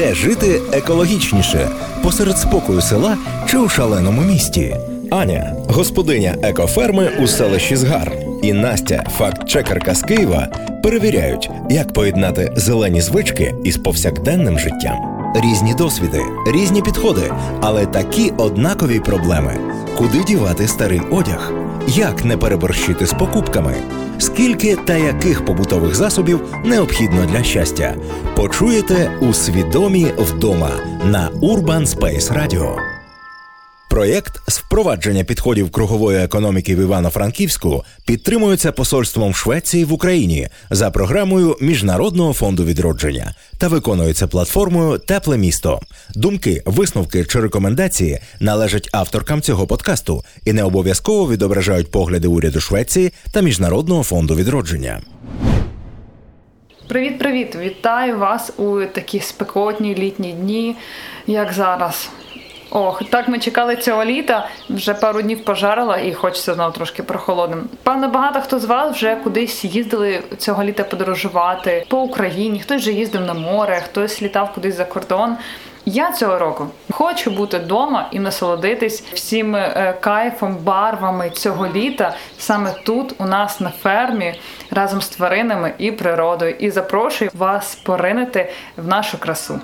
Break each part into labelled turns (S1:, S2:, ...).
S1: Де жити екологічніше? Посеред спокою села чи у шаленому місті? Аня, господиня екоферми у селищі Згар, і Настя, факт-чекерка з Києва, перевіряють, як поєднати зелені звички із повсякденним життям. Різні досвіди, різні підходи, але такі однакові проблеми: куди дівати старий одяг, як не переборщити з покупками, скільки та яких побутових засобів необхідно для щастя. Почуєте у свідомі вдома на Urban Space Radio. Проєкт з впровадження підходів кругової економіки в Івано-Франківську підтримується посольством Швеції в Україні за програмою Міжнародного фонду відродження та виконується платформою Тепле місто. Думки, висновки чи рекомендації належать авторкам цього подкасту і не обов'язково відображають погляди уряду Швеції та Міжнародного фонду відродження.
S2: Привіт, привіт! Вітаю вас у такі спекотні літні дні, як зараз. Ох, так ми чекали цього літа, вже пару днів пожарила і хочеться знову трошки прохолодним. Певно, багато хто з вас вже кудись їздили цього літа подорожувати по Україні, хтось вже їздив на море, хтось літав кудись за кордон. Я цього року хочу бути вдома і насолодитись всім е, кайфом, барвами цього літа саме тут, у нас на фермі, разом з тваринами і природою. І запрошую вас поринити в нашу красу.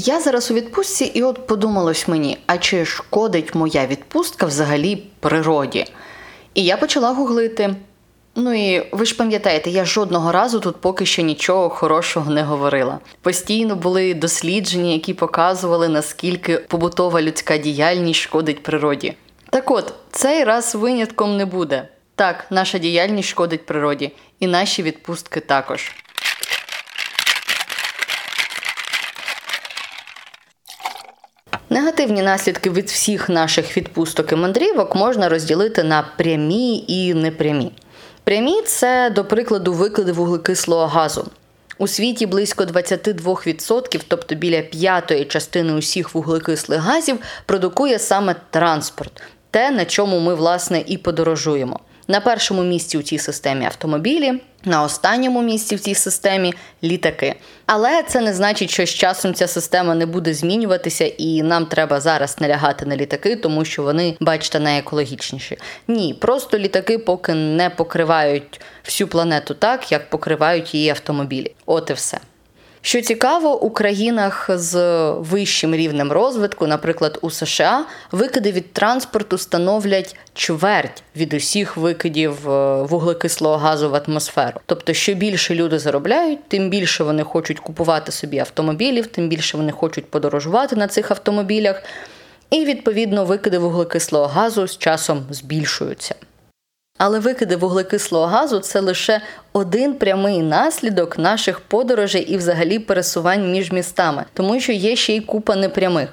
S3: Я зараз у відпустці, і от подумалось мені, а чи шкодить моя відпустка взагалі природі? І я почала гуглити. Ну і ви ж пам'ятаєте, я жодного разу тут поки що нічого хорошого не говорила. Постійно були дослідження, які показували, наскільки побутова людська діяльність шкодить природі. Так от, цей раз винятком не буде. Так, наша діяльність шкодить природі, і наші відпустки також. Негативні наслідки від всіх наших відпусток і мандрівок можна розділити на прямі і непрямі. Прямі це, до прикладу, викиди вуглекислого газу. У світі близько 22%, тобто біля п'ятої частини усіх вуглекислих газів, продукує саме транспорт, те, на чому ми власне і подорожуємо. На першому місці у цій системі автомобілі, на останньому місці в цій системі літаки. Але це не значить, що з часом ця система не буде змінюватися, і нам треба зараз налягати на літаки, тому що вони, бачите, найекологічніші. Ні, просто літаки поки не покривають всю планету так, як покривають її автомобілі. От і все. Що цікаво, у країнах з вищим рівнем розвитку, наприклад, у США, викиди від транспорту становлять чверть від усіх викидів е, вуглекислого газу в атмосферу. Тобто, що більше люди заробляють, тим більше вони хочуть купувати собі автомобілів, тим більше вони хочуть подорожувати на цих автомобілях, і відповідно викиди вуглекислого газу з часом збільшуються. Але викиди вуглекислого газу це лише один прямий наслідок наших подорожей і взагалі пересувань між містами, тому що є ще й купа непрямих.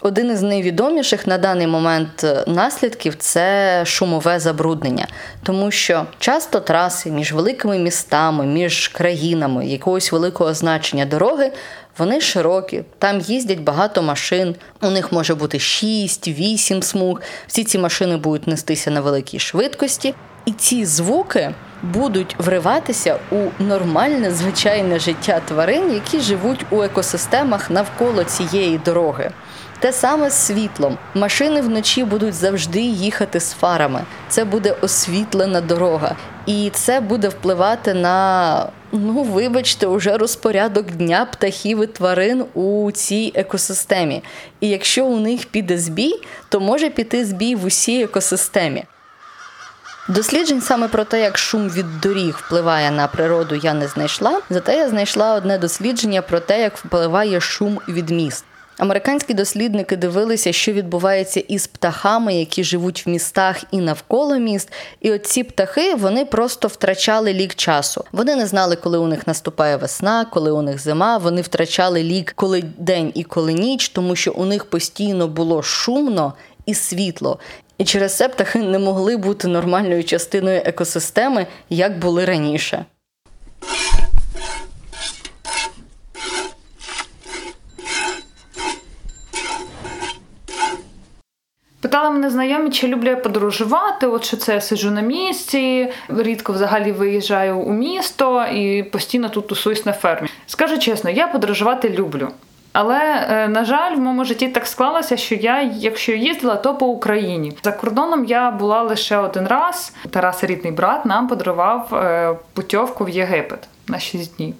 S3: Один із найвідоміших на даний момент е, наслідків це шумове забруднення, тому що часто траси між великими містами, між країнами якогось великого значення дороги вони широкі, там їздять багато машин, у них може бути 6-8 смуг. Всі ці машини будуть нестися на великій швидкості, і ці звуки будуть вриватися у нормальне звичайне життя тварин, які живуть у екосистемах навколо цієї дороги. Те саме з світлом. Машини вночі будуть завжди їхати з фарами. Це буде освітлена дорога, і це буде впливати на ну, вибачте, уже розпорядок дня птахів і тварин у цій екосистемі. І якщо у них піде збій, то може піти збій в усій екосистемі. Досліджень саме про те, як шум від доріг впливає на природу, я не знайшла. Зате я знайшла одне дослідження про те, як впливає шум від міст. Американські дослідники дивилися, що відбувається із птахами, які живуть в містах і навколо міст. І оці птахи вони просто втрачали лік часу. Вони не знали, коли у них наступає весна, коли у них зима. Вони втрачали лік, коли день і коли ніч, тому що у них постійно було шумно і світло. І через це птахи не могли бути нормальною частиною екосистеми, як були раніше.
S2: Питали мене знайомі, чи люблю я подорожувати. От що це я сиджу на місці, рідко взагалі виїжджаю у місто і постійно тут тусуюсь на фермі. Скажу чесно, я подорожувати люблю. Але е, на жаль, в моєму житті так склалося, що я, якщо їздила, то по Україні. За кордоном я була лише один раз. Тарас, рідний брат, нам подарував е, путівку в Єгипет на 6 днів.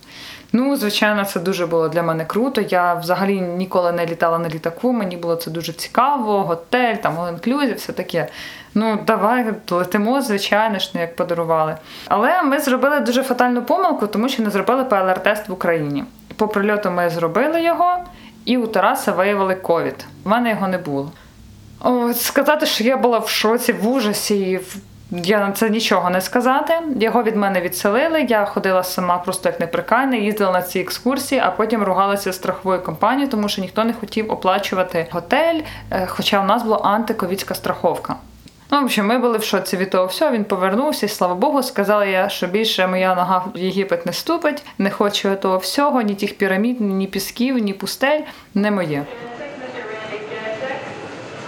S2: Ну, звичайно, це дуже було для мене круто. Я взагалі ніколи не літала на літаку. Мені було це дуже цікаво. Готель, там all все таке. Ну, давай летимо, звичайно ж, як подарували. Але ми зробили дуже фатальну помилку, тому що не зробили ПЛР-тест в Україні. По прильоту ми зробили його, і у Тараса виявили ковід. У мене його не було. О, сказати, що я була в шоці, в ужасі. Я на це нічого не сказати. Його від мене відселили. Я ходила сама просто як неприкайна, їздила на ці екскурсії, а потім ругалася з страховою компанією, тому що ніхто не хотів оплачувати готель. Е, хоча в нас була антиковідська страховка. Ну, в ми були в шоці від того всього. Він повернувся, і слава Богу, сказала я, що більше моя нога в Єгипет не ступить, не хочу того всього, ні тих пірамід, ні пісків, ні пустель. Не моє.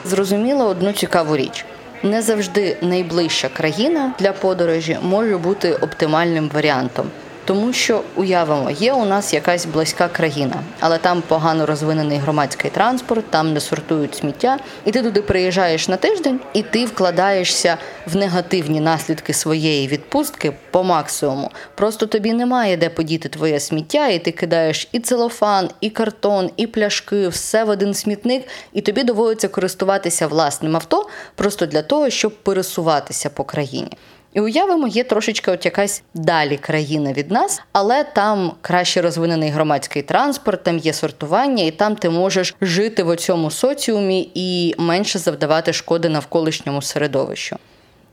S3: Зрозуміла одну цікаву річ. Не завжди найближча країна для подорожі може бути оптимальним варіантом. Тому що уявимо, є у нас якась близька країна, але там погано розвинений громадський транспорт, там не сортують сміття, і ти туди приїжджаєш на тиждень, і ти вкладаєшся в негативні наслідки своєї відпустки по максимуму. Просто тобі немає де подіти твоє сміття, і ти кидаєш і целофан, і картон, і пляшки, все в один смітник, і тобі доводиться користуватися власним авто просто для того, щоб пересуватися по країні. І уявимо, є трошечки от якась далі країна від нас, але там краще розвинений громадський транспорт, там є сортування, і там ти можеш жити в цьому соціумі і менше завдавати шкоди навколишньому середовищу.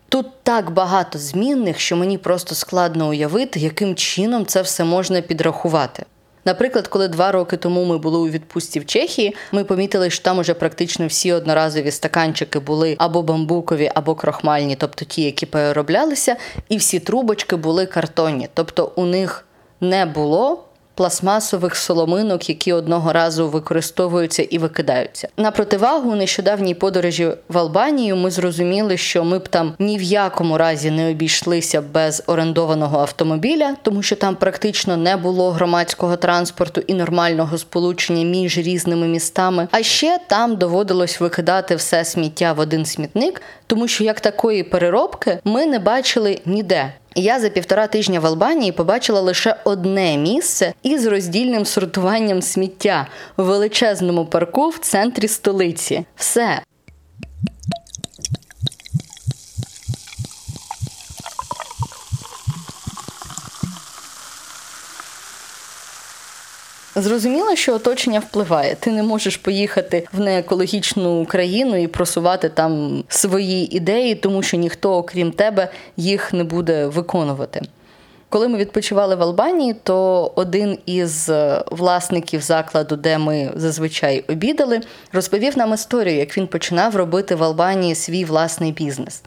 S3: Тут так багато змінних, що мені просто складно уявити, яким чином це все можна підрахувати. Наприклад, коли два роки тому ми були у відпустці в Чехії, ми помітили, що там уже практично всі одноразові стаканчики були або бамбукові, або крохмальні, тобто ті, які перероблялися, і всі трубочки були картонні, тобто у них не було пластмасових соломинок, які одного разу використовуються і викидаються. На противагу нещодавній подорожі в Албанію ми зрозуміли, що ми б там ні в якому разі не обійшлися без орендованого автомобіля, тому що там практично не було громадського транспорту і нормального сполучення між різними містами. А ще там доводилось викидати все сміття в один смітник, тому що як такої переробки ми не бачили ніде. Я за півтора тижня в Албанії побачила лише одне місце із роздільним сортуванням сміття в величезному парку в центрі столиці. Все. Зрозуміло, що оточення впливає. Ти не можеш поїхати в неекологічну країну і просувати там свої ідеї, тому що ніхто, окрім тебе, їх не буде виконувати. Коли ми відпочивали в Албанії, то один із е, власників закладу, де ми зазвичай обідали, розповів нам історію, як він починав робити в Албанії свій власний бізнес.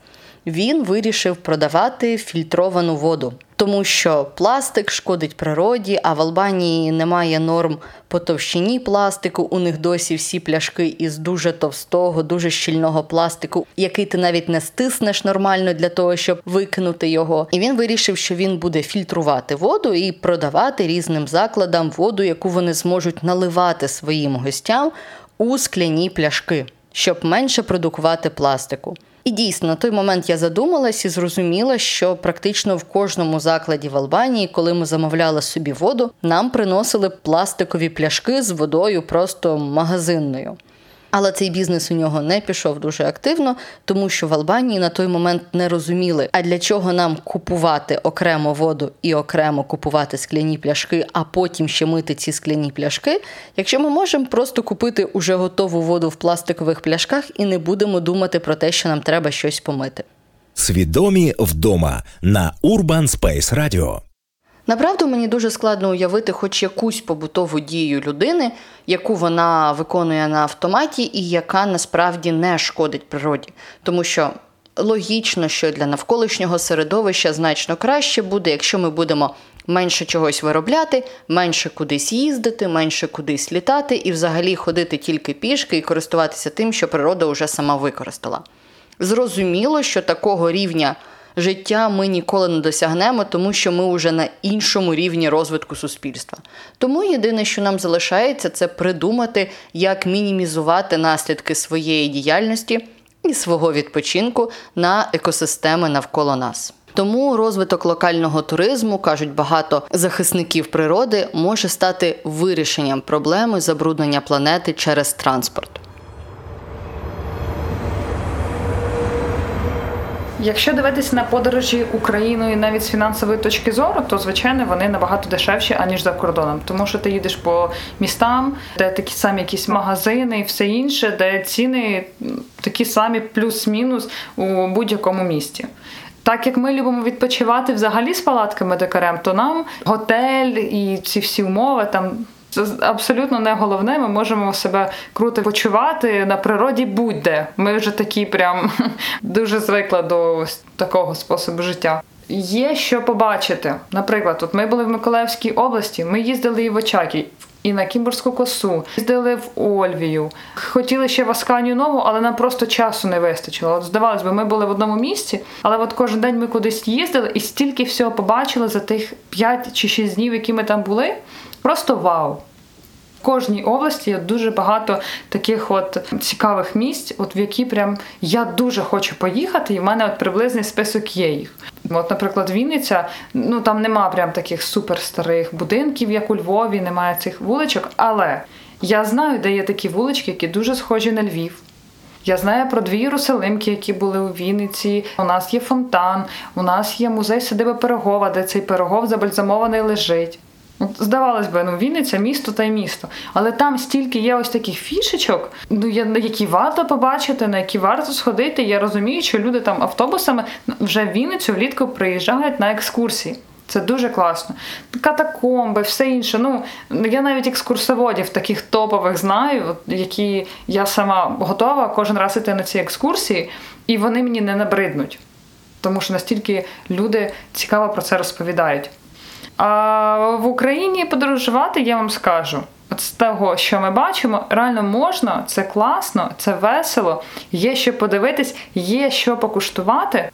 S3: Він вирішив продавати фільтровану воду тому що пластик шкодить природі, а в Албанії немає норм по товщині пластику. У них досі всі пляшки із дуже товстого, дуже щільного пластику, який ти навіть не стиснеш нормально для того, щоб викинути його. І він вирішив, що він буде фільтрувати воду і продавати різним закладам воду, яку вони зможуть наливати своїм гостям у скляні пляшки, щоб менше продукувати пластику. І дійсно, на той момент я задумалась і зрозуміла, що практично в кожному закладі в Албанії, коли ми замовляли собі воду, нам приносили пластикові пляшки з водою просто магазинною. Але цей бізнес у нього не пішов дуже активно, тому що в Албанії на той момент не розуміли, а для чого нам купувати окремо воду і окремо купувати скляні пляшки, а потім ще мити ці скляні пляшки, якщо ми можемо просто купити уже готову воду в пластикових пляшках і не будемо думати про те, що нам треба щось помити.
S1: Свідомі вдома на Urban Space Radio.
S3: Направду мені дуже складно уявити хоч якусь побутову дію людини, яку вона виконує на автоматі, і яка насправді не шкодить природі, тому що. Логічно, що для навколишнього середовища значно краще буде, якщо ми будемо Менше чогось виробляти, менше кудись їздити, менше кудись літати і взагалі ходити тільки пішки і користуватися тим, що природа вже сама використала. Зрозуміло, що такого рівня життя ми ніколи не досягнемо, тому що ми вже на іншому рівні розвитку суспільства. Тому єдине, що нам залишається, це придумати, як мінімізувати наслідки своєї діяльності і свого відпочинку на екосистеми навколо нас. Тому розвиток локального туризму, кажуть багато захисників природи, може стати вирішенням проблеми забруднення планети через транспорт.
S2: Якщо дивитися на подорожі Україною навіть з фінансової точки зору, то звичайно вони набагато дешевші аніж за кордоном, тому що ти їдеш по містам, де такі самі якісь магазини і все інше, де ціни такі самі плюс-мінус у будь-якому місті. Так як ми любимо відпочивати взагалі з палатками декарем, то нам готель і ці всі умови там. Це абсолютно не головне. Ми можемо себе круто почувати на природі будь-де. Ми вже такі, прям дуже звикли до такого способу життя. Є що побачити. Наприклад, от ми були в Миколаївській області, ми їздили і в Очакій, і на Кімбурську косу, їздили в Ольвію. Хотіли ще в Асканію нову, але нам просто часу не вистачило. От здавалось би, ми були в одному місці, але от кожен день ми кудись їздили і стільки всього побачили за тих 5 чи 6 днів, які ми там були. Просто вау! В кожній області є дуже багато таких от цікавих місць, от в які прям я дуже хочу поїхати, і в мене от приблизний список є їх. От, наприклад, Вінниця, ну там нема прям таких суперстарих будинків, як у Львові, немає цих вуличок, але я знаю, де є такі вулички, які дуже схожі на Львів. Я знаю про дві Єрусалимки, які були у Вінниці. У нас є фонтан, у нас є музей садиби Пирогова, де цей пирогов забальзамований лежить. Здавалось би, ну Вінниця місто та й місто. Але там стільки є ось таких фішечок, ну які варто побачити, на які варто сходити. Я розумію, що люди там автобусами вже в Вінницю влітку приїжджають на екскурсії. Це дуже класно. Катакомби, все інше. Ну я навіть екскурсоводів таких топових знаю, які я сама готова кожен раз іти на ці екскурсії, і вони мені не набриднуть. Тому що настільки люди цікаво про це розповідають. А в Україні подорожувати, я вам скажу. От з того, що ми бачимо, реально можна, це класно, це весело, є що подивитись, є що покуштувати.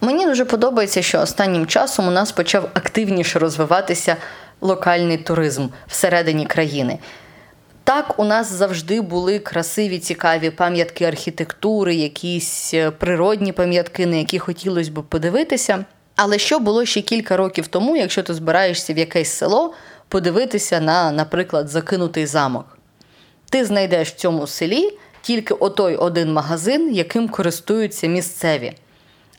S3: Мені дуже подобається, що останнім часом у нас почав активніше розвиватися локальний туризм всередині країни. Так, у нас завжди були красиві, цікаві пам'ятки архітектури, якісь е, природні пам'ятки, на які хотілося б подивитися. Але що було ще кілька років тому, якщо ти збираєшся в якесь село, подивитися на, наприклад, закинутий замок? Ти знайдеш в цьому селі тільки отой один магазин, яким користуються місцеві.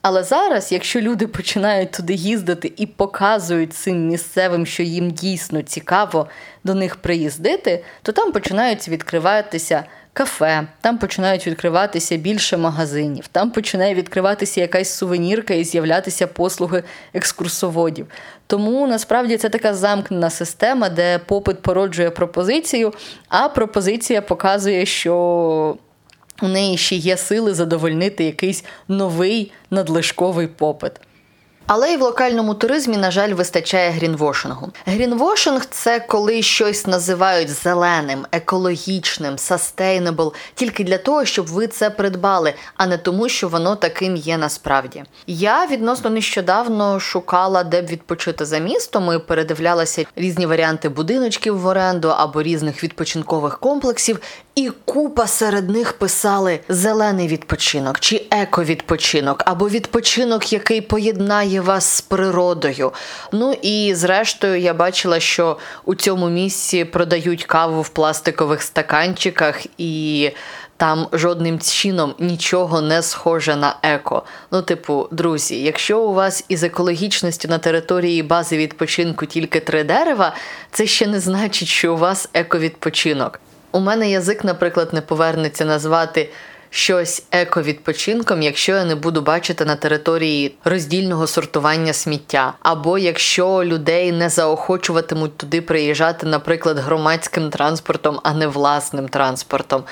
S3: Але зараз, якщо люди починають туди їздити і показують цим місцевим, що їм дійсно цікаво до них приїздити, то там починають відкриватися кафе, там починають відкриватися більше магазинів, там починає відкриватися якась сувенірка і з'являтися послуги екскурсоводів. Тому насправді це така замкнена система, де попит породжує пропозицію, а пропозиція показує, що у неї ще є сили задовольнити якийсь новий надлишковий попит. Але і в локальному туризмі, на жаль, вистачає грінвошингу. Грінвошинг це коли щось називають зеленим, екологічним, sustainable, тільки для того, щоб ви це придбали, а не тому, що воно таким є насправді. Я відносно нещодавно шукала, де б відпочити за містом. і передивлялася різні варіанти будиночків в оренду або різних відпочинкових комплексів. І купа серед них писали зелений відпочинок чи еко-відпочинок, або відпочинок, який поєднає вас з природою. Ну і зрештою я бачила, що у цьому місці продають каву в пластикових стаканчиках, і там жодним чином нічого не схоже на еко. Ну, типу, друзі, якщо у вас із екологічністю на території бази відпочинку тільки три дерева, це ще не значить, що у вас еко-відпочинок. У мене язик, наприклад, не повернеться назвати щось еко-відпочинком, якщо я не буду бачити на території роздільного сортування сміття, або якщо людей не заохочуватимуть туди приїжджати, наприклад, громадським транспортом, а не власним транспортом.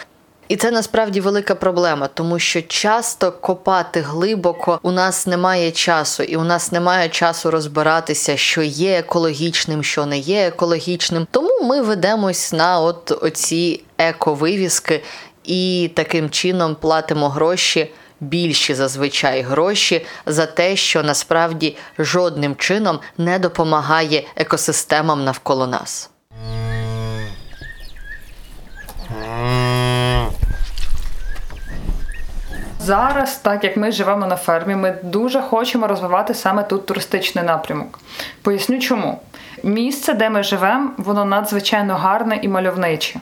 S3: І це насправді велика проблема, тому що часто копати глибоко у нас немає часу, і у нас немає часу розбиратися, що є екологічним, що не є екологічним. Тому ми ведемось на от оці ековивіски і таким чином платимо гроші. Більші зазвичай гроші за те, що насправді жодним чином не допомагає екосистемам навколо нас.
S2: Зараз, так як ми живемо на фермі, ми дуже хочемо розвивати саме тут туристичний напрямок. Поясню чому. Місце, де ми живемо, воно надзвичайно гарне і мальовниче.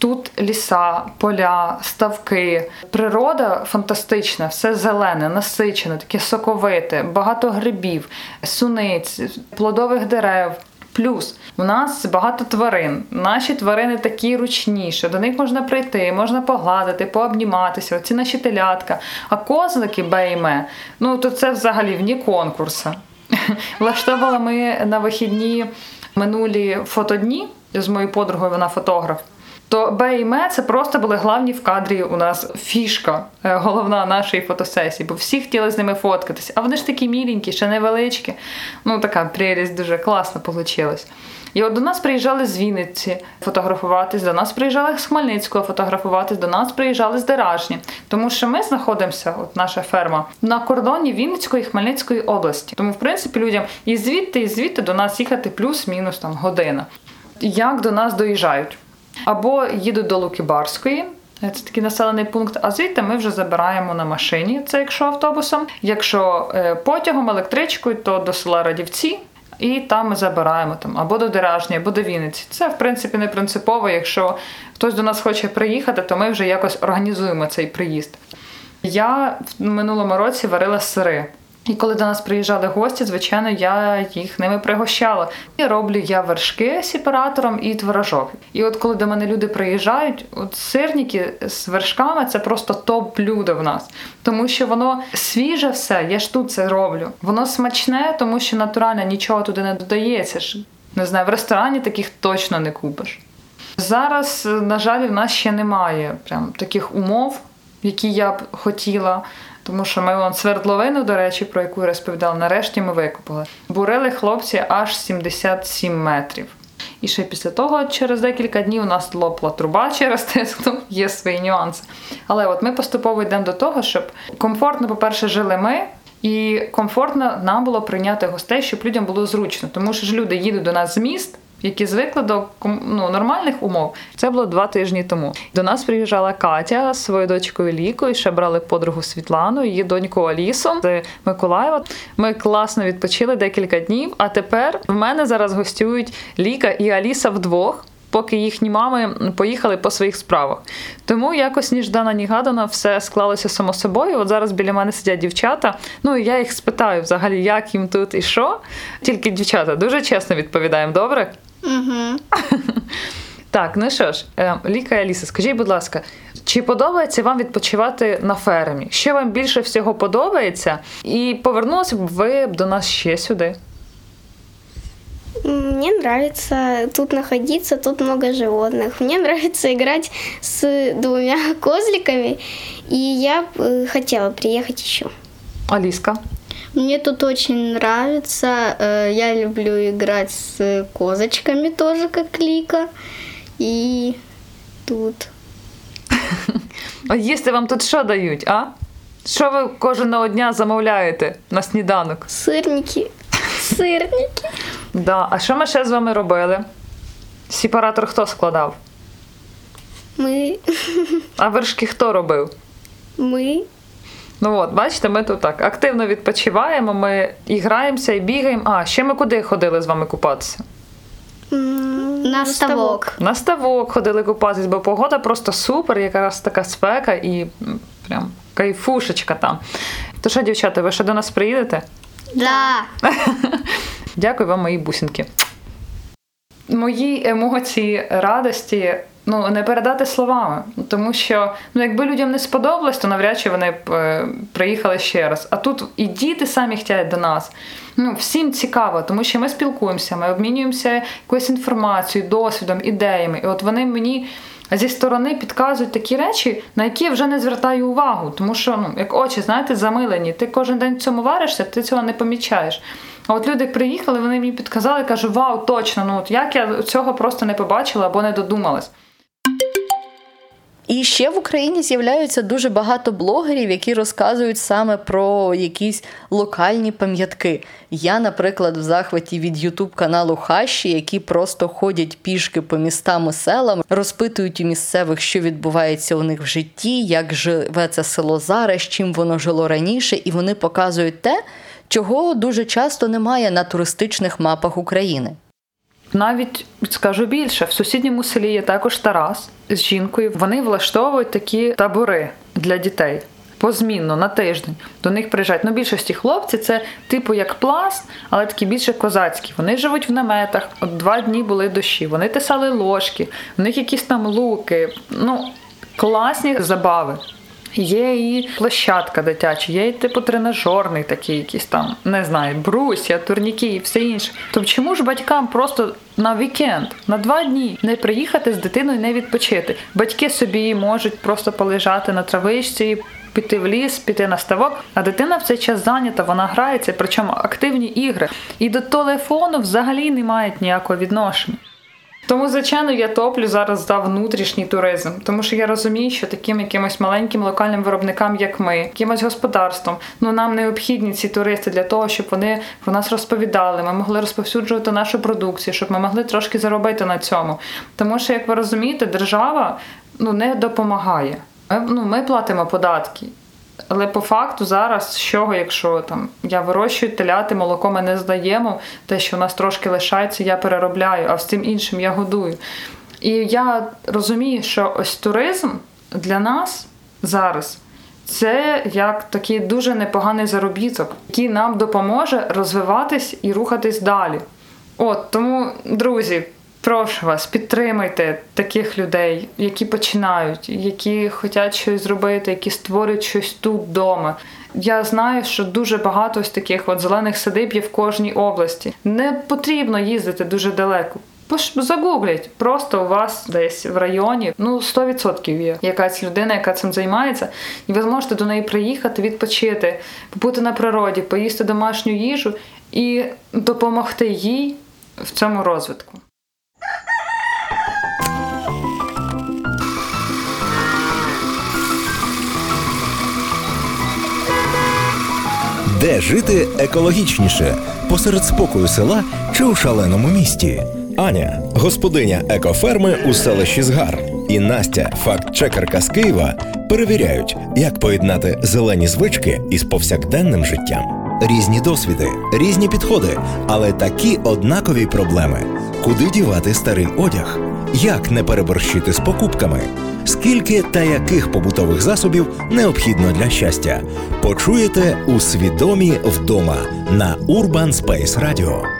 S2: Тут ліса, поля, ставки, природа фантастична, все зелене, насичене, таке соковите, багато грибів, суниць, плодових дерев. Плюс у нас багато тварин. Наші тварини такі ручні, що до них можна прийти, можна погладити, пообніматися. Оці наші телятка. А козлики бейме, ну то це взагалі вні конкурсу. Влаштовували ми на вихідні минулі фотодні з моєю подругою, вона фотограф. То Б і Ме це просто були главні в кадрі у нас фішка, е, головна нашої фотосесії, бо всі хотіли з ними фоткатися. А вони ж такі міленькі, ще невеличкі. Ну, така прелість дуже класно вийшла. І от до нас приїжджали з Вінниці фотографуватись, до нас приїжджали з Хмельницького фотографуватись, до нас приїжджали з Деражні. Тому що ми знаходимося, от наша ферма, на кордоні Вінницької і Хмельницької області. Тому, в принципі, людям і звідти, і звідти до нас їхати плюс-мінус там година. Як до нас доїжджають? Або їдуть до Лукібарської. Це такий населений пункт, а звідти ми вже забираємо на машині, це якщо автобусом. Якщо е, потягом, електричкою, то до села Радівці, і там ми забираємо там або до Деражні, або до Вінниці. Це, в принципі, не принципово. Якщо хтось до нас хоче приїхати, то ми вже якось організуємо цей приїзд. Я в минулому році варила сири. І коли до нас приїжджали гості, звичайно, я їх ними пригощала. І роблю я вершки сепаратором і творожок. І от коли до мене люди приїжджають, от сирники з вершками це просто топ-блюдо в нас, тому що воно свіже все. Я ж тут це роблю. Воно смачне, тому що натурально нічого туди не додається. ж Не знаю, в ресторані таких точно не купиш. Зараз, на жаль, в нас ще немає прям таких умов, які я б хотіла. Тому що ми вон свердловину, до речі, про яку я розповідала, нарешті ми викопали. Бурили хлопці аж 77 метрів. І ще після того, через декілька днів, у нас лопла труба через тиск, ну, є свої нюанси. Але от ми поступово йдемо до того, щоб комфортно, по-перше, жили ми. І комфортно нам було прийняти гостей, щоб людям було зручно, тому що ж люди їдуть до нас з міст, які звикли до ну, нормальних умов. Це було два тижні тому. До нас приїжджала Катя з своєю дочкою Лікою, ще брали подругу Світлану, її доньку Алісу з Миколаєва. Ми класно відпочили декілька днів. А тепер в мене зараз гостюють Ліка і Аліса вдвох. Поки їхні мами поїхали по своїх справах. Тому якось ніждана нігадана все склалося само собою. От зараз біля мене сидять дівчата. Ну і я їх спитаю взагалі, як їм тут і що. Тільки дівчата дуже чесно відповідаємо, добре?
S4: Угу.
S2: Так, ну що ж, е, Ліка і Аліса, скажіть, будь ласка, чи подобається вам відпочивати на фермі? Що вам більше всього подобається? І повернулися б ви до нас ще сюди?
S4: Мне нравится тут находиться, тут много животных. Мне нравится играть с двумя козликами, и я бы хотела приехать еще.
S2: Аліска?
S5: Мне тут очень нравится. Э, Я люблю играть с козочками тоже, как Лика. И тут.
S2: А їсти вам тут що дають, а? Що ви кожного дня замовляєте на сніданок?
S4: Сырники. Сырники.
S2: Да. А що ми ще з вами робили? Сепаратор хто складав?
S4: Мы,
S2: А вершки хто робив?
S4: мы,
S2: Ну от, бачите, ми тут так активно відпочиваємо, ми і граємося, і бігаємо. А, ще ми куди ходили з вами купатися?
S5: На ставок.
S2: На ставок ходили купатись, бо погода просто супер, якраз така спека і прям кайфушечка там. То що, дівчата, ви ще до нас приїдете?
S5: Да.
S2: Дякую вам, мої бусинки. Мої емоції радості ну, не передати словами. Тому що ну, якби людям не сподобалось, то навряд чи вони б е, приїхали ще раз. А тут і діти самі хочуть до нас. Ну, всім цікаво, тому що ми спілкуємося, ми обмінюємося якоюсь інформацією, досвідом, ідеями. І от вони мені зі сторони підказують такі речі, на які я вже не звертаю увагу. Тому що, ну, як очі, знаєте, замилені. Ти кожен день в цьому варишся, ти цього не помічаєш. А от люди приїхали, вони мені підказали, кажуть, вау, точно, ну от як я цього просто не побачила або не додумалась.
S3: І ще в Україні з'являються дуже багато блогерів, які розказують саме про якісь локальні пам'ятки. Я, наприклад, в захваті від Ютуб каналу Хащі, які просто ходять пішки по містам і селам, розпитують у місцевих, що відбувається у них в житті, як живе це село зараз, чим воно жило раніше, і вони показують те, чого дуже часто немає на туристичних мапах України.
S2: Навіть скажу більше, в сусідньому селі є також Тарас з жінкою. Вони влаштовують такі табори для дітей. Позмінно на тиждень до них приїжджають. Ну, більшості хлопці це типу як пласт, але такі більше козацькі. Вони живуть в наметах. От два дні були дощі. Вони тисали ложки, в них якісь там луки. Ну класні забави. Є і площадка дитяча, є і типу тренажерний такий якийсь там, не знаю, брусья, турніки і все інше. Тобто чому ж батькам просто на вікенд, на два дні не приїхати з дитиною не відпочити? Батьки собі можуть просто полежати на травичці, піти в ліс, піти на ставок, а дитина в цей час зайнята, вона грається, причому активні ігри. І до телефону взагалі не мають ніякого відношення. Тому, звичайно, я топлю зараз за внутрішній туризм, тому що я розумію, що таким якимось маленьким локальним виробникам, як ми, якимось господарством, ну нам необхідні ці туристи для того, щоб вони про нас розповідали. Ми могли розповсюджувати нашу продукцію, щоб ми могли трошки заробити на цьому. Тому що, як ви розумієте, держава ну не допомагає. Ми, ну, ми платимо податки. Але по факту зараз, з чого, якщо там я вирощую теляти, молоко ми не здаємо, те, що у нас трошки лишається, я переробляю, а з цим іншим я годую. І я розумію, що ось туризм для нас зараз це як такий дуже непоганий заробіток, який нам допоможе розвиватись і рухатись далі. От тому, друзі. Прошу вас, підтримайте таких людей, які починають, які хочуть щось зробити, які створюють щось тут вдома. Я знаю, що дуже багато ось таких от зелених садиб є в кожній області. Не потрібно їздити дуже далеко. Загугліть, просто у вас десь в районі ну 100% є якась людина, яка цим займається, і ви зможете до неї приїхати, відпочити, побути на природі, поїсти домашню їжу і допомогти їй в цьому розвитку.
S1: Де жити екологічніше посеред спокою села чи у шаленому місті? Аня, господиня екоферми у селищі Згар, і Настя, факт-чекерка з Києва, перевіряють, як поєднати зелені звички із повсякденним життям. Різні досвіди, різні підходи, але такі однакові проблеми: куди дівати старий одяг, як не переборщити з покупками, скільки та яких побутових засобів необхідно для щастя. Почуєте у свідомі вдома на Urban Space Radio.